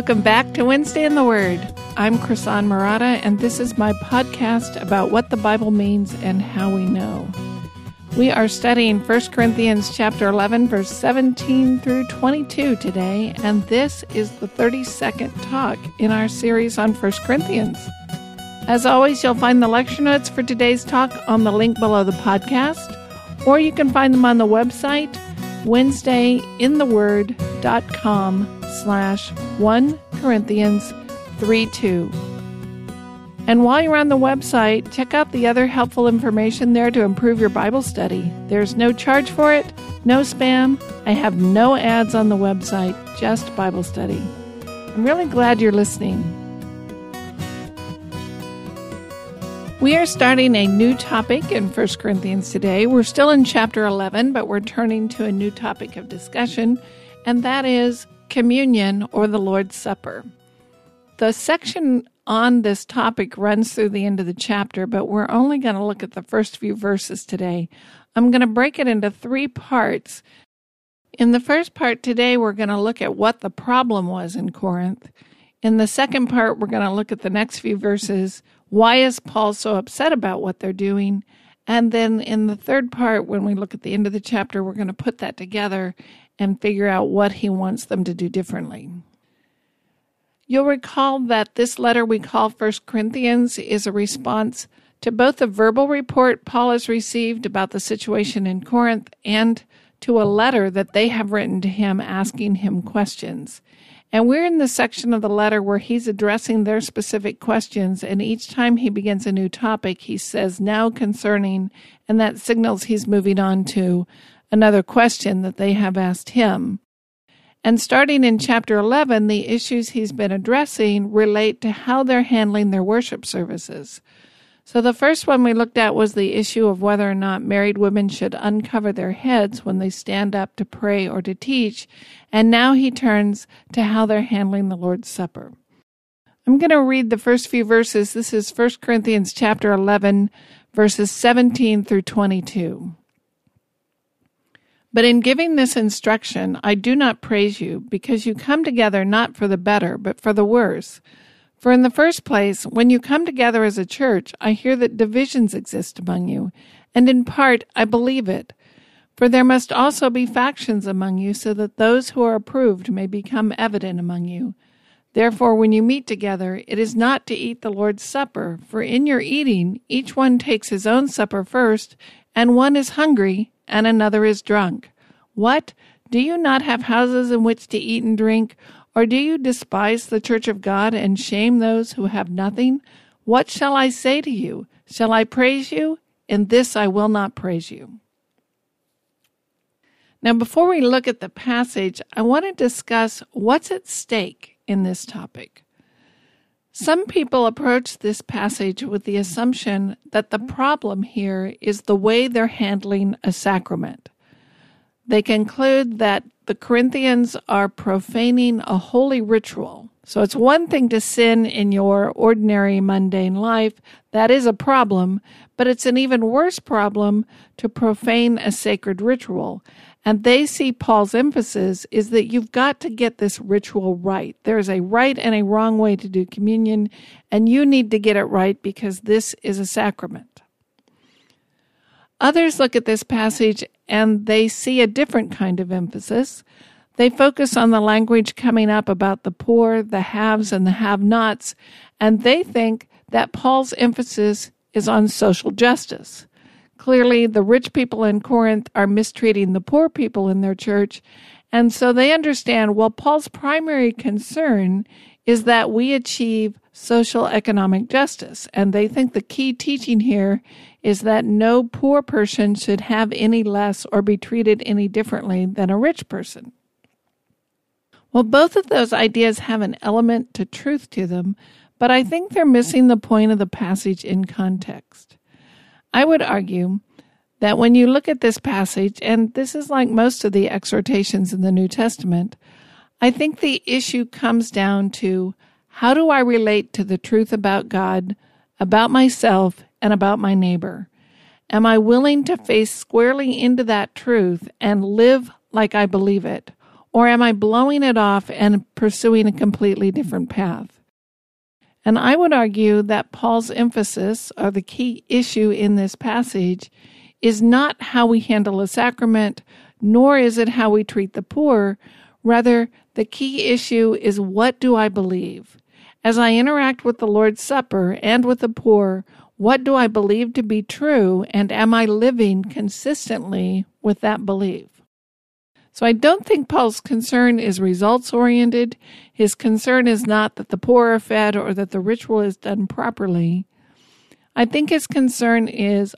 Welcome back to Wednesday in the Word. I'm Krisan Marotta, and this is my podcast about what the Bible means and how we know. We are studying 1 Corinthians chapter 11 verse 17 through 22 today, and this is the 32nd talk in our series on 1 Corinthians. As always, you'll find the lecture notes for today's talk on the link below the podcast, or you can find them on the website wednesdayintheword.com slash 1 Corinthians 3 2. And while you're on the website, check out the other helpful information there to improve your Bible study. There's no charge for it, no spam. I have no ads on the website, just Bible study. I'm really glad you're listening. We are starting a new topic in 1 Corinthians today. We're still in chapter 11, but we're turning to a new topic of discussion, and that is communion or the Lord's Supper. The section on this topic runs through the end of the chapter, but we're only going to look at the first few verses today. I'm going to break it into three parts. In the first part today, we're going to look at what the problem was in Corinth. In the second part, we're going to look at the next few verses. Why is Paul so upset about what they're doing? And then in the third part, when we look at the end of the chapter, we're going to put that together and figure out what he wants them to do differently. You'll recall that this letter we call First Corinthians is a response to both a verbal report Paul has received about the situation in Corinth and to a letter that they have written to him asking him questions. And we're in the section of the letter where he's addressing their specific questions, and each time he begins a new topic, he says, now concerning, and that signals he's moving on to another question that they have asked him. And starting in chapter 11, the issues he's been addressing relate to how they're handling their worship services. So the first one we looked at was the issue of whether or not married women should uncover their heads when they stand up to pray or to teach. And now he turns to how they're handling the Lord's Supper. I'm going to read the first few verses. This is 1 Corinthians chapter 11, verses 17 through 22. But in giving this instruction, I do not praise you, because you come together not for the better, but for the worse. For in the first place, when you come together as a church, I hear that divisions exist among you, and in part I believe it. For there must also be factions among you, so that those who are approved may become evident among you. Therefore, when you meet together, it is not to eat the Lord's Supper, for in your eating, each one takes his own supper first, and one is hungry, and another is drunk. What? Do you not have houses in which to eat and drink? Or do you despise the church of God and shame those who have nothing? What shall I say to you? Shall I praise you? In this I will not praise you. Now, before we look at the passage, I want to discuss what's at stake in this topic. Some people approach this passage with the assumption that the problem here is the way they're handling a sacrament. They conclude that the Corinthians are profaning a holy ritual. So it's one thing to sin in your ordinary mundane life. That is a problem, but it's an even worse problem to profane a sacred ritual. And they see Paul's emphasis is that you've got to get this ritual right. There's a right and a wrong way to do communion, and you need to get it right because this is a sacrament. Others look at this passage and they see a different kind of emphasis. They focus on the language coming up about the poor, the haves, and the have nots, and they think that Paul's emphasis is on social justice. Clearly, the rich people in Corinth are mistreating the poor people in their church. And so they understand, well, Paul's primary concern is that we achieve social economic justice. And they think the key teaching here is that no poor person should have any less or be treated any differently than a rich person. Well, both of those ideas have an element to truth to them, but I think they're missing the point of the passage in context. I would argue that when you look at this passage, and this is like most of the exhortations in the New Testament, I think the issue comes down to how do I relate to the truth about God, about myself, and about my neighbor? Am I willing to face squarely into that truth and live like I believe it? Or am I blowing it off and pursuing a completely different path? And I would argue that Paul's emphasis, or the key issue in this passage, is not how we handle a sacrament, nor is it how we treat the poor. Rather, the key issue is what do I believe? As I interact with the Lord's Supper and with the poor, what do I believe to be true, and am I living consistently with that belief? So I don't think Paul's concern is results oriented. His concern is not that the poor are fed or that the ritual is done properly. I think his concern is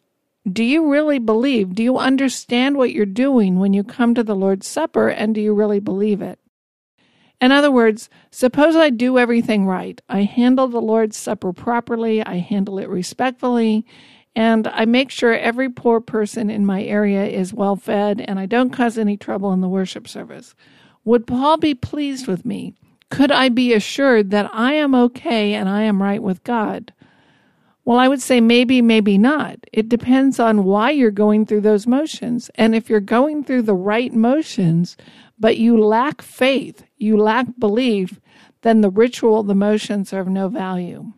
do you really believe? Do you understand what you're doing when you come to the Lord's Supper and do you really believe it? In other words, suppose I do everything right. I handle the Lord's Supper properly, I handle it respectfully, and I make sure every poor person in my area is well fed and I don't cause any trouble in the worship service. Would Paul be pleased with me? Could I be assured that I am okay and I am right with God? Well, I would say maybe, maybe not. It depends on why you're going through those motions. And if you're going through the right motions, but you lack faith, you lack belief, then the ritual, the motions are of no value.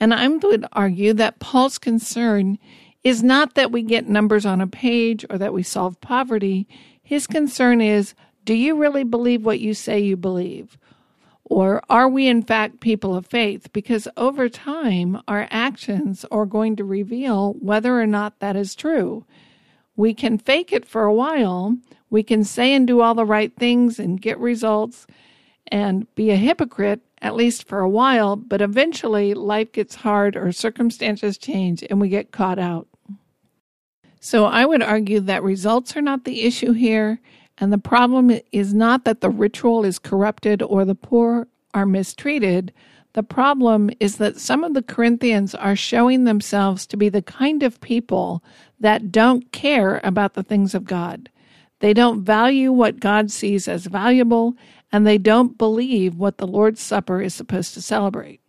And I would argue that Paul's concern is not that we get numbers on a page or that we solve poverty. His concern is do you really believe what you say you believe? Or are we in fact people of faith? Because over time, our actions are going to reveal whether or not that is true. We can fake it for a while. We can say and do all the right things and get results and be a hypocrite, at least for a while, but eventually life gets hard or circumstances change and we get caught out. So I would argue that results are not the issue here. And the problem is not that the ritual is corrupted or the poor are mistreated. The problem is that some of the Corinthians are showing themselves to be the kind of people that don't care about the things of God. They don't value what God sees as valuable, and they don't believe what the Lord's Supper is supposed to celebrate.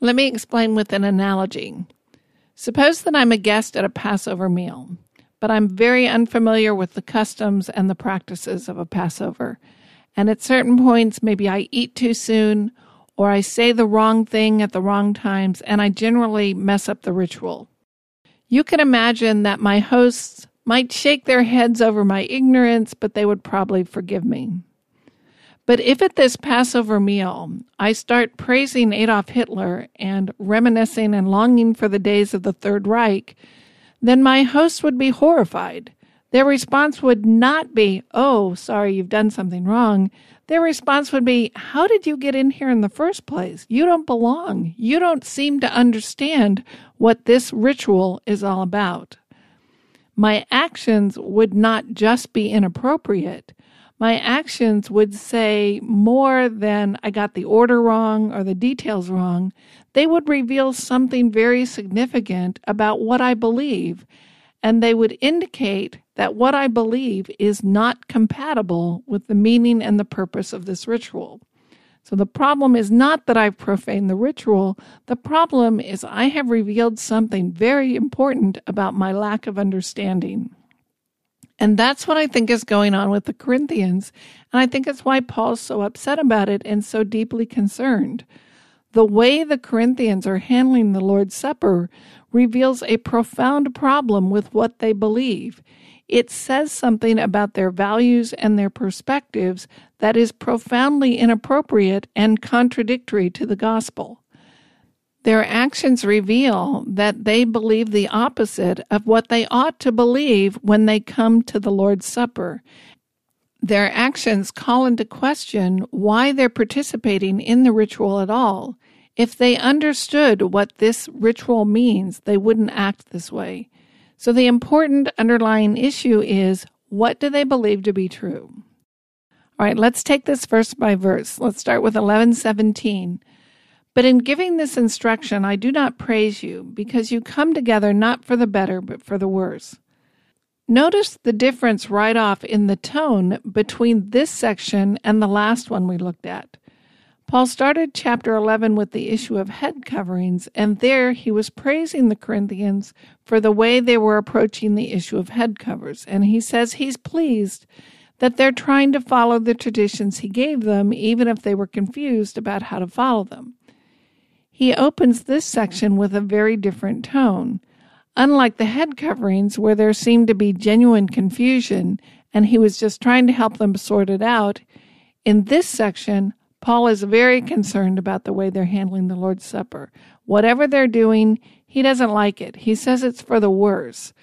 Let me explain with an analogy. Suppose that I'm a guest at a Passover meal but I'm very unfamiliar with the customs and the practices of a Passover. And at certain points, maybe I eat too soon or I say the wrong thing at the wrong times, and I generally mess up the ritual. You can imagine that my hosts might shake their heads over my ignorance, but they would probably forgive me. But if at this Passover meal I start praising Adolf Hitler and reminiscing and longing for the days of the Third Reich, then my host would be horrified. Their response would not be, Oh, sorry, you've done something wrong. Their response would be, How did you get in here in the first place? You don't belong. You don't seem to understand what this ritual is all about. My actions would not just be inappropriate. My actions would say more than I got the order wrong or the details wrong they would reveal something very significant about what I believe, and they would indicate that what I believe is not compatible with the meaning and the purpose of this ritual. So the problem is not that I've profaned the ritual. The problem is I have revealed something very important about my lack of understanding. And that's what I think is going on with the Corinthians. And I think it's why Paul's so upset about it and so deeply concerned. The way the Corinthians are handling the Lord's Supper reveals a profound problem with what they believe. It says something about their values and their perspectives that is profoundly inappropriate and contradictory to the gospel. Their actions reveal that they believe the opposite of what they ought to believe when they come to the Lord's Supper. Their actions call into question why they're participating in the ritual at all. If they understood what this ritual means, they wouldn't act this way. So the important underlying issue is what do they believe to be true? All right, let's take this verse by verse. Let's start with 1117. But in giving this instruction, I do not praise you, because you come together not for the better, but for the worse. Notice the difference right off in the tone between this section and the last one we looked at. Paul started chapter 11 with the issue of head coverings, and there he was praising the Corinthians for the way they were approaching the issue of head covers. And he says he's pleased that they're trying to follow the traditions he gave them, even if they were confused about how to follow them. He opens this section with a very different tone. Unlike the head coverings, where there seemed to be genuine confusion and he was just trying to help them sort it out, in this section, Paul is very concerned about the way they're handling the Lord's Supper. Whatever they're doing, he doesn't like it. He says it's for the worse.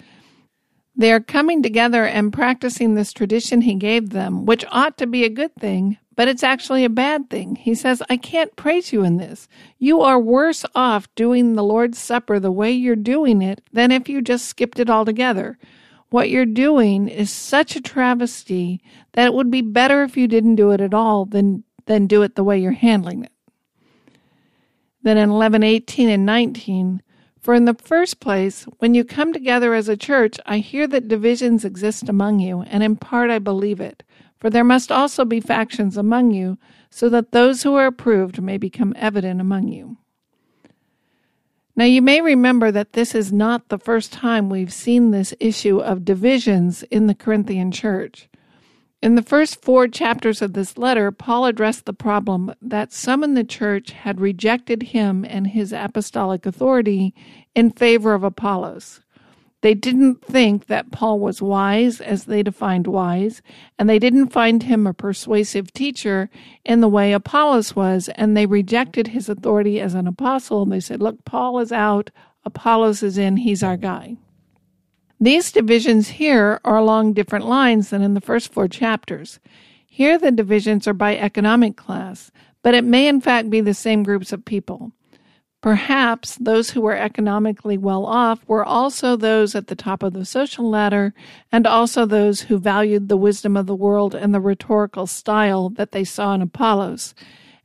They are coming together and practicing this tradition he gave them, which ought to be a good thing, but it's actually a bad thing. He says, I can't praise you in this. You are worse off doing the Lord's Supper the way you're doing it than if you just skipped it altogether. What you're doing is such a travesty that it would be better if you didn't do it at all than, than do it the way you're handling it. Then in 11, 18, and 19, for in the first place, when you come together as a church, I hear that divisions exist among you, and in part I believe it. For there must also be factions among you, so that those who are approved may become evident among you. Now, you may remember that this is not the first time we've seen this issue of divisions in the Corinthian church. In the first four chapters of this letter, Paul addressed the problem that some in the church had rejected him and his apostolic authority in favor of Apollos. They didn't think that Paul was wise as they defined wise, and they didn't find him a persuasive teacher in the way Apollos was, and they rejected his authority as an apostle. And they said, Look, Paul is out, Apollos is in, he's our guy. These divisions here are along different lines than in the first four chapters. Here, the divisions are by economic class, but it may in fact be the same groups of people. Perhaps those who were economically well off were also those at the top of the social ladder, and also those who valued the wisdom of the world and the rhetorical style that they saw in Apollos.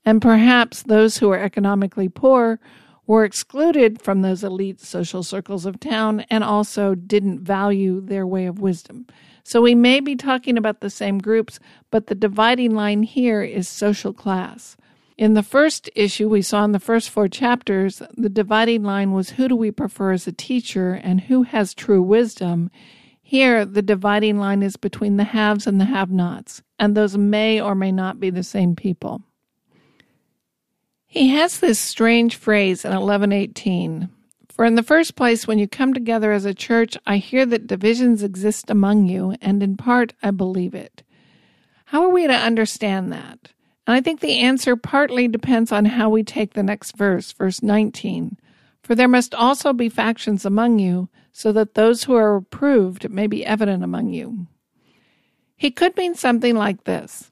And perhaps those who were economically poor were excluded from those elite social circles of town and also didn't value their way of wisdom. So we may be talking about the same groups, but the dividing line here is social class. In the first issue we saw in the first four chapters, the dividing line was who do we prefer as a teacher and who has true wisdom. Here, the dividing line is between the haves and the have nots, and those may or may not be the same people. He has this strange phrase in 1118 For in the first place, when you come together as a church, I hear that divisions exist among you, and in part I believe it. How are we to understand that? And I think the answer partly depends on how we take the next verse, verse 19. For there must also be factions among you, so that those who are approved may be evident among you. He could mean something like this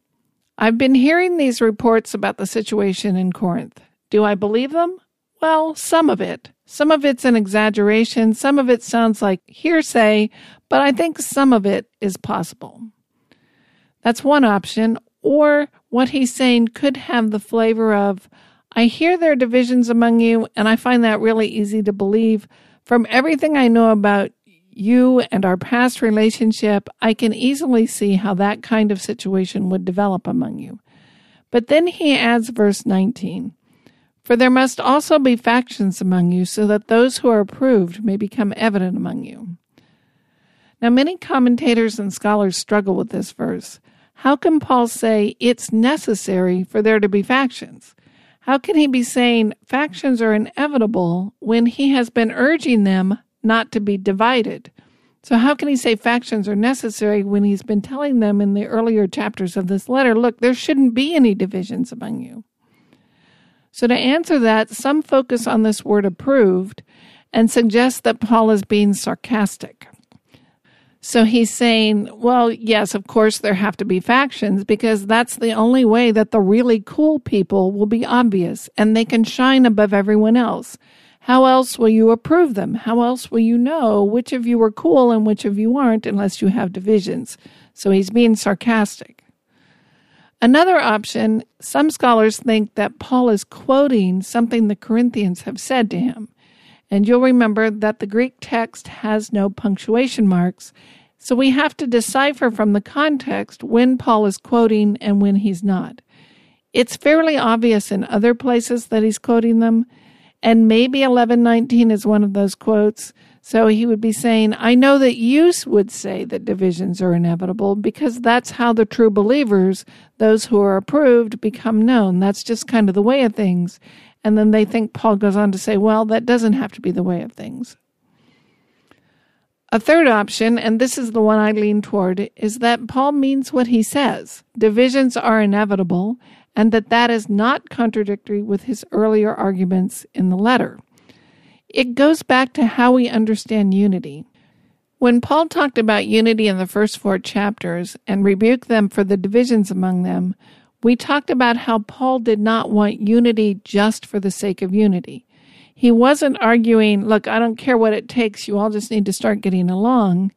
I've been hearing these reports about the situation in Corinth. Do I believe them? Well, some of it. Some of it's an exaggeration. Some of it sounds like hearsay, but I think some of it is possible. That's one option. Or what he's saying could have the flavor of, I hear there are divisions among you, and I find that really easy to believe. From everything I know about you and our past relationship, I can easily see how that kind of situation would develop among you. But then he adds verse 19 For there must also be factions among you, so that those who are approved may become evident among you. Now, many commentators and scholars struggle with this verse. How can Paul say it's necessary for there to be factions? How can he be saying factions are inevitable when he has been urging them not to be divided. So, how can he say factions are necessary when he's been telling them in the earlier chapters of this letter, look, there shouldn't be any divisions among you? So, to answer that, some focus on this word approved and suggest that Paul is being sarcastic. So he's saying, well, yes, of course there have to be factions because that's the only way that the really cool people will be obvious and they can shine above everyone else. How else will you approve them? How else will you know which of you are cool and which of you aren't unless you have divisions? So he's being sarcastic. Another option, some scholars think that Paul is quoting something the Corinthians have said to him. And you'll remember that the Greek text has no punctuation marks, so we have to decipher from the context when Paul is quoting and when he's not. It's fairly obvious in other places that he's quoting them, and maybe 1119 is one of those quotes. So he would be saying, I know that you would say that divisions are inevitable because that's how the true believers, those who are approved, become known. That's just kind of the way of things. And then they think Paul goes on to say, well, that doesn't have to be the way of things. A third option, and this is the one I lean toward, is that Paul means what he says. Divisions are inevitable, and that that is not contradictory with his earlier arguments in the letter. It goes back to how we understand unity. When Paul talked about unity in the first four chapters and rebuked them for the divisions among them, we talked about how Paul did not want unity just for the sake of unity. He wasn't arguing, look, I don't care what it takes, you all just need to start getting along.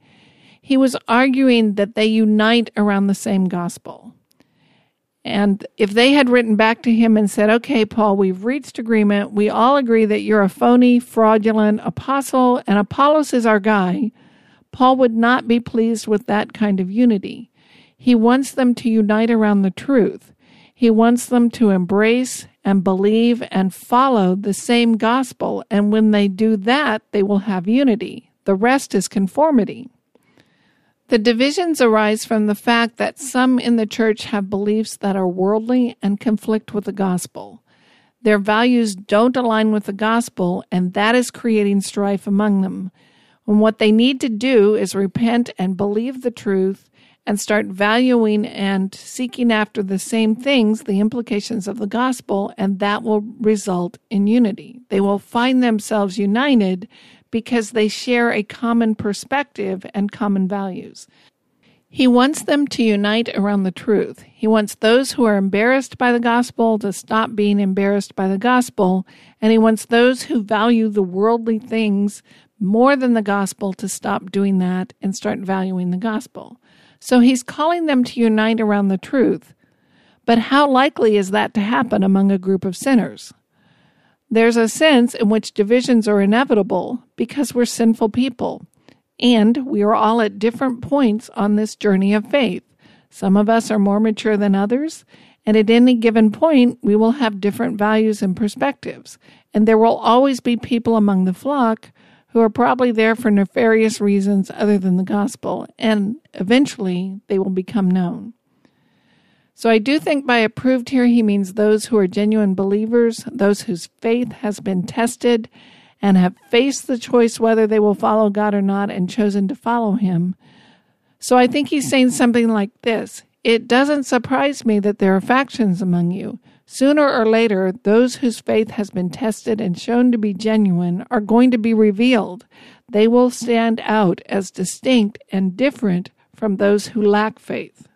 He was arguing that they unite around the same gospel. And if they had written back to him and said, okay, Paul, we've reached agreement. We all agree that you're a phony, fraudulent apostle, and Apollos is our guy, Paul would not be pleased with that kind of unity. He wants them to unite around the truth. He wants them to embrace and believe and follow the same gospel. And when they do that, they will have unity. The rest is conformity. The divisions arise from the fact that some in the church have beliefs that are worldly and conflict with the gospel. Their values don't align with the gospel, and that is creating strife among them. And what they need to do is repent and believe the truth and start valuing and seeking after the same things, the implications of the gospel, and that will result in unity. They will find themselves united because they share a common perspective and common values. He wants them to unite around the truth. He wants those who are embarrassed by the gospel to stop being embarrassed by the gospel, and he wants those who value the worldly things more than the gospel to stop doing that and start valuing the gospel. So he's calling them to unite around the truth. But how likely is that to happen among a group of sinners? There's a sense in which divisions are inevitable because we're sinful people. And we are all at different points on this journey of faith. Some of us are more mature than others, and at any given point, we will have different values and perspectives. And there will always be people among the flock who are probably there for nefarious reasons other than the gospel, and eventually they will become known. So I do think by approved here he means those who are genuine believers, those whose faith has been tested and have faced the choice whether they will follow God or not and chosen to follow him. So I think he's saying something like this It doesn't surprise me that there are factions among you. Sooner or later, those whose faith has been tested and shown to be genuine are going to be revealed. They will stand out as distinct and different from those who lack faith.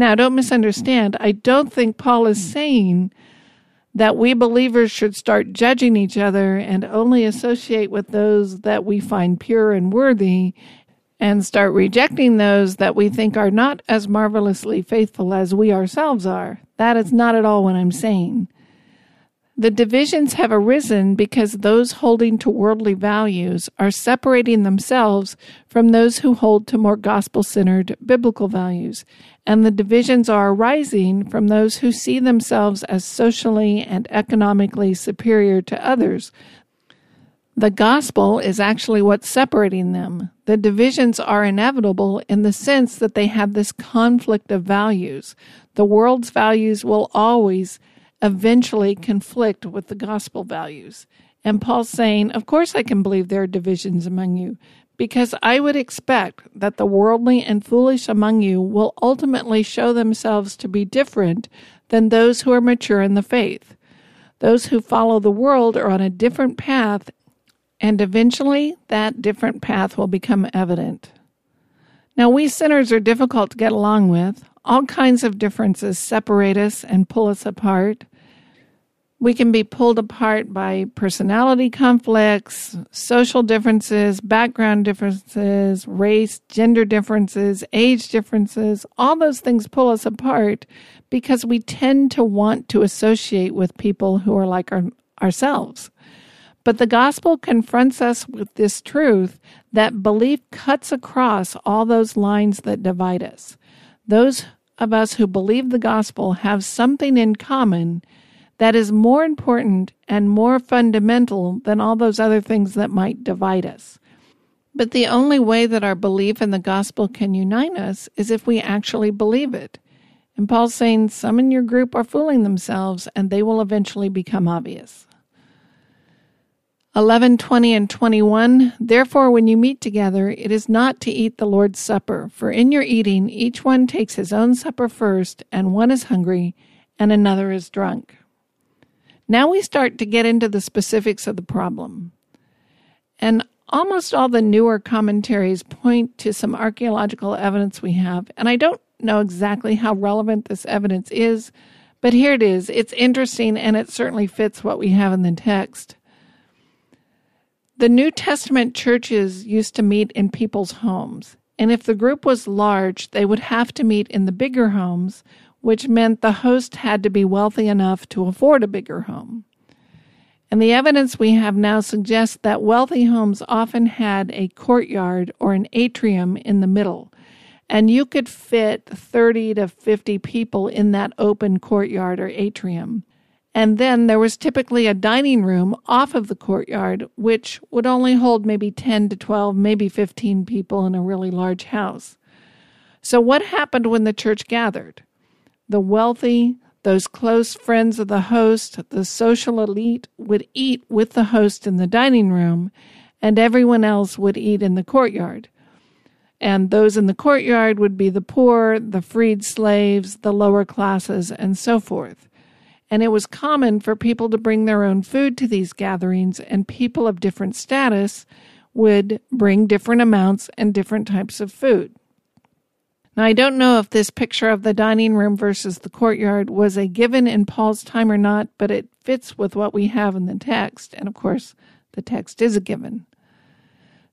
Now, don't misunderstand. I don't think Paul is saying that we believers should start judging each other and only associate with those that we find pure and worthy and start rejecting those that we think are not as marvelously faithful as we ourselves are. That is not at all what I'm saying. The divisions have arisen because those holding to worldly values are separating themselves from those who hold to more gospel centered biblical values. And the divisions are arising from those who see themselves as socially and economically superior to others. The gospel is actually what's separating them. The divisions are inevitable in the sense that they have this conflict of values. The world's values will always eventually conflict with the gospel values. And Paul's saying, Of course, I can believe there are divisions among you, because I would expect that the worldly and foolish among you will ultimately show themselves to be different than those who are mature in the faith. Those who follow the world are on a different path, and eventually that different path will become evident. Now, we sinners are difficult to get along with. All kinds of differences separate us and pull us apart. We can be pulled apart by personality conflicts, social differences, background differences, race, gender differences, age differences. All those things pull us apart because we tend to want to associate with people who are like our, ourselves. But the gospel confronts us with this truth that belief cuts across all those lines that divide us. Those of us who believe the gospel have something in common that is more important and more fundamental than all those other things that might divide us. But the only way that our belief in the gospel can unite us is if we actually believe it. And Paul's saying some in your group are fooling themselves and they will eventually become obvious. 11, 20, and 21. Therefore, when you meet together, it is not to eat the Lord's Supper, for in your eating, each one takes his own supper first, and one is hungry, and another is drunk. Now we start to get into the specifics of the problem. And almost all the newer commentaries point to some archaeological evidence we have. And I don't know exactly how relevant this evidence is, but here it is. It's interesting and it certainly fits what we have in the text. The New Testament churches used to meet in people's homes. And if the group was large, they would have to meet in the bigger homes, which meant the host had to be wealthy enough to afford a bigger home. And the evidence we have now suggests that wealthy homes often had a courtyard or an atrium in the middle. And you could fit 30 to 50 people in that open courtyard or atrium. And then there was typically a dining room off of the courtyard, which would only hold maybe 10 to 12, maybe 15 people in a really large house. So, what happened when the church gathered? The wealthy, those close friends of the host, the social elite would eat with the host in the dining room, and everyone else would eat in the courtyard. And those in the courtyard would be the poor, the freed slaves, the lower classes, and so forth. And it was common for people to bring their own food to these gatherings, and people of different status would bring different amounts and different types of food. Now, I don't know if this picture of the dining room versus the courtyard was a given in Paul's time or not, but it fits with what we have in the text. And of course, the text is a given.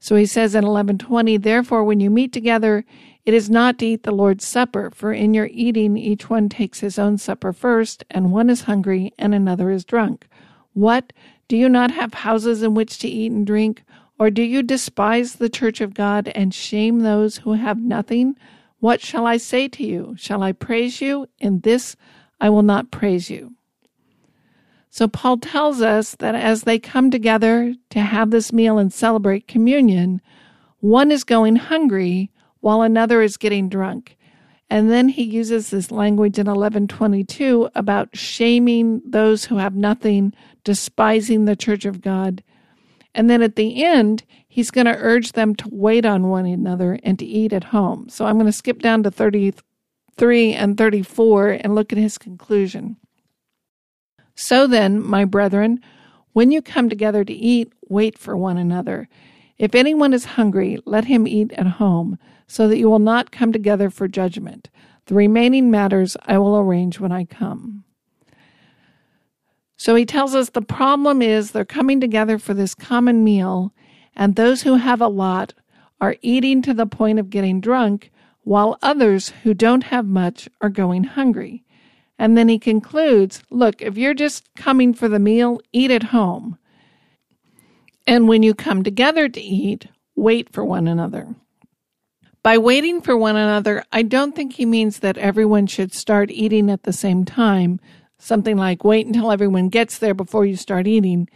So he says in 1120, Therefore, when you meet together, it is not to eat the Lord's Supper, for in your eating each one takes his own supper first, and one is hungry and another is drunk. What? Do you not have houses in which to eat and drink? Or do you despise the church of God and shame those who have nothing? What shall I say to you? Shall I praise you? In this I will not praise you. So Paul tells us that as they come together to have this meal and celebrate communion, one is going hungry while another is getting drunk. And then he uses this language in 1122 about shaming those who have nothing, despising the church of God. And then at the end, he's going to urge them to wait on one another and to eat at home. So I'm going to skip down to 33 and 34 and look at his conclusion. So then, my brethren, when you come together to eat, wait for one another. If anyone is hungry, let him eat at home, so that you will not come together for judgment. The remaining matters I will arrange when I come. So he tells us the problem is they're coming together for this common meal, and those who have a lot are eating to the point of getting drunk, while others who don't have much are going hungry. And then he concludes Look, if you're just coming for the meal, eat at home. And when you come together to eat, wait for one another. By waiting for one another, I don't think he means that everyone should start eating at the same time, something like wait until everyone gets there before you start eating.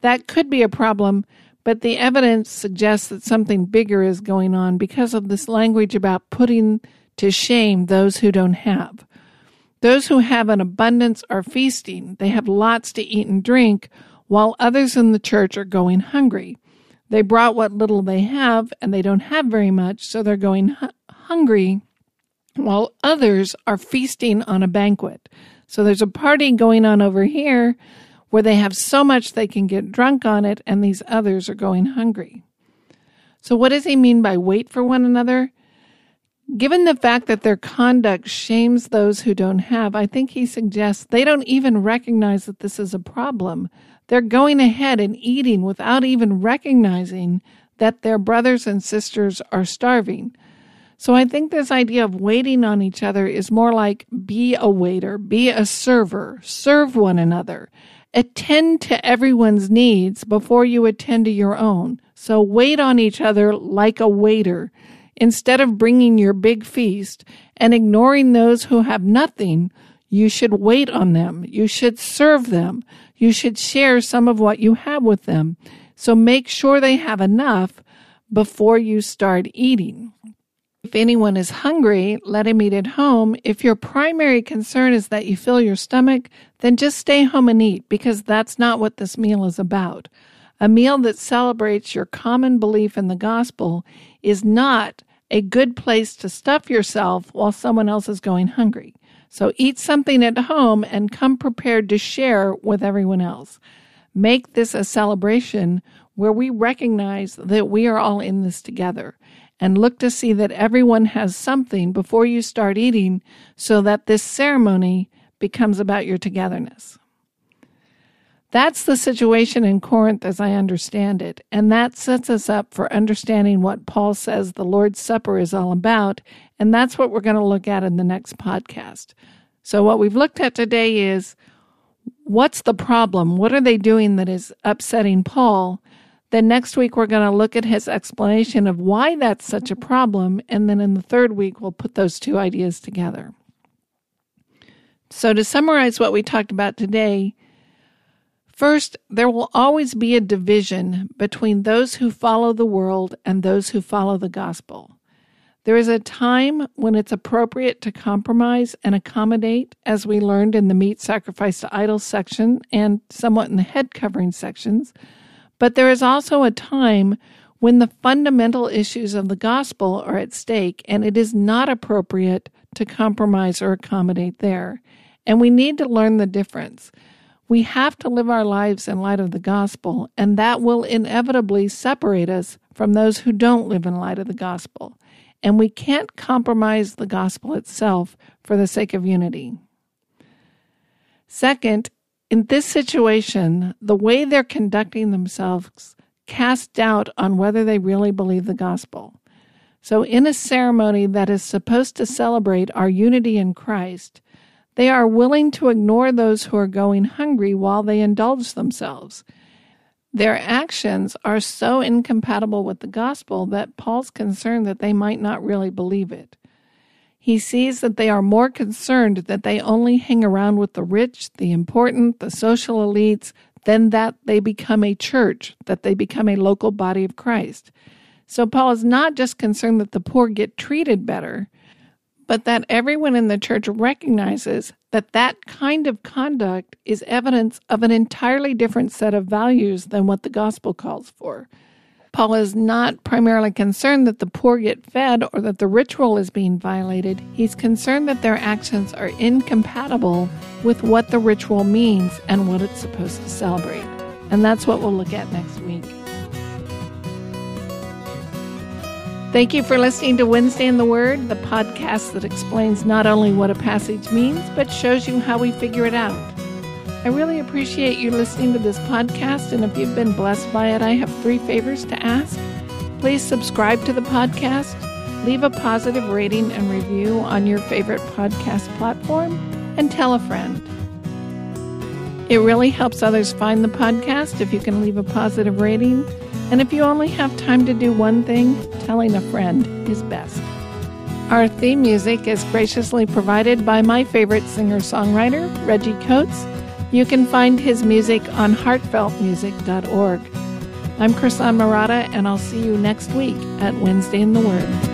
That could be a problem, but the evidence suggests that something bigger is going on because of this language about putting to shame those who don't have. Those who have an abundance are feasting. They have lots to eat and drink, while others in the church are going hungry. They brought what little they have, and they don't have very much, so they're going hu- hungry, while others are feasting on a banquet. So there's a party going on over here, where they have so much they can get drunk on it and these others are going hungry. So, what does he mean by wait for one another? Given the fact that their conduct shames those who don't have, I think he suggests they don't even recognize that this is a problem. They're going ahead and eating without even recognizing that their brothers and sisters are starving. So I think this idea of waiting on each other is more like be a waiter, be a server, serve one another attend to everyone's needs before you attend to your own. So wait on each other like a waiter Instead of bringing your big feast and ignoring those who have nothing, you should wait on them. You should serve them. You should share some of what you have with them. So make sure they have enough before you start eating. If anyone is hungry, let him eat at home. If your primary concern is that you fill your stomach, then just stay home and eat because that's not what this meal is about. A meal that celebrates your common belief in the gospel is not a good place to stuff yourself while someone else is going hungry. So eat something at home and come prepared to share with everyone else. Make this a celebration where we recognize that we are all in this together and look to see that everyone has something before you start eating so that this ceremony becomes about your togetherness. That's the situation in Corinth as I understand it, and that sets us up for understanding what Paul says the Lord's Supper is all about, and that's what we're going to look at in the next podcast. So, what we've looked at today is what's the problem? What are they doing that is upsetting Paul? Then next week, we're going to look at his explanation of why that's such a problem. And then in the third week, we'll put those two ideas together. So, to summarize what we talked about today, first, there will always be a division between those who follow the world and those who follow the gospel. There is a time when it's appropriate to compromise and accommodate, as we learned in the meat sacrifice to idols section and somewhat in the head covering sections. But there is also a time when the fundamental issues of the gospel are at stake, and it is not appropriate to compromise or accommodate there. And we need to learn the difference. We have to live our lives in light of the gospel, and that will inevitably separate us from those who don't live in light of the gospel. And we can't compromise the gospel itself for the sake of unity. Second, in this situation, the way they're conducting themselves casts doubt on whether they really believe the gospel. So, in a ceremony that is supposed to celebrate our unity in Christ, they are willing to ignore those who are going hungry while they indulge themselves. Their actions are so incompatible with the gospel that Paul's concerned that they might not really believe it. He sees that they are more concerned that they only hang around with the rich, the important, the social elites, than that they become a church, that they become a local body of Christ. So Paul is not just concerned that the poor get treated better, but that everyone in the church recognizes that that kind of conduct is evidence of an entirely different set of values than what the gospel calls for. Paul is not primarily concerned that the poor get fed or that the ritual is being violated. He's concerned that their actions are incompatible with what the ritual means and what it's supposed to celebrate. And that's what we'll look at next week. Thank you for listening to Wednesday in the Word, the podcast that explains not only what a passage means, but shows you how we figure it out. I really appreciate you listening to this podcast, and if you've been blessed by it, I have three favors to ask. Please subscribe to the podcast, leave a positive rating and review on your favorite podcast platform, and tell a friend. It really helps others find the podcast if you can leave a positive rating. And if you only have time to do one thing, telling a friend is best. Our theme music is graciously provided by my favorite singer songwriter, Reggie Coates. You can find his music on heartfeltmusic.org. I'm Krisan Marotta, and I'll see you next week at Wednesday in the Word.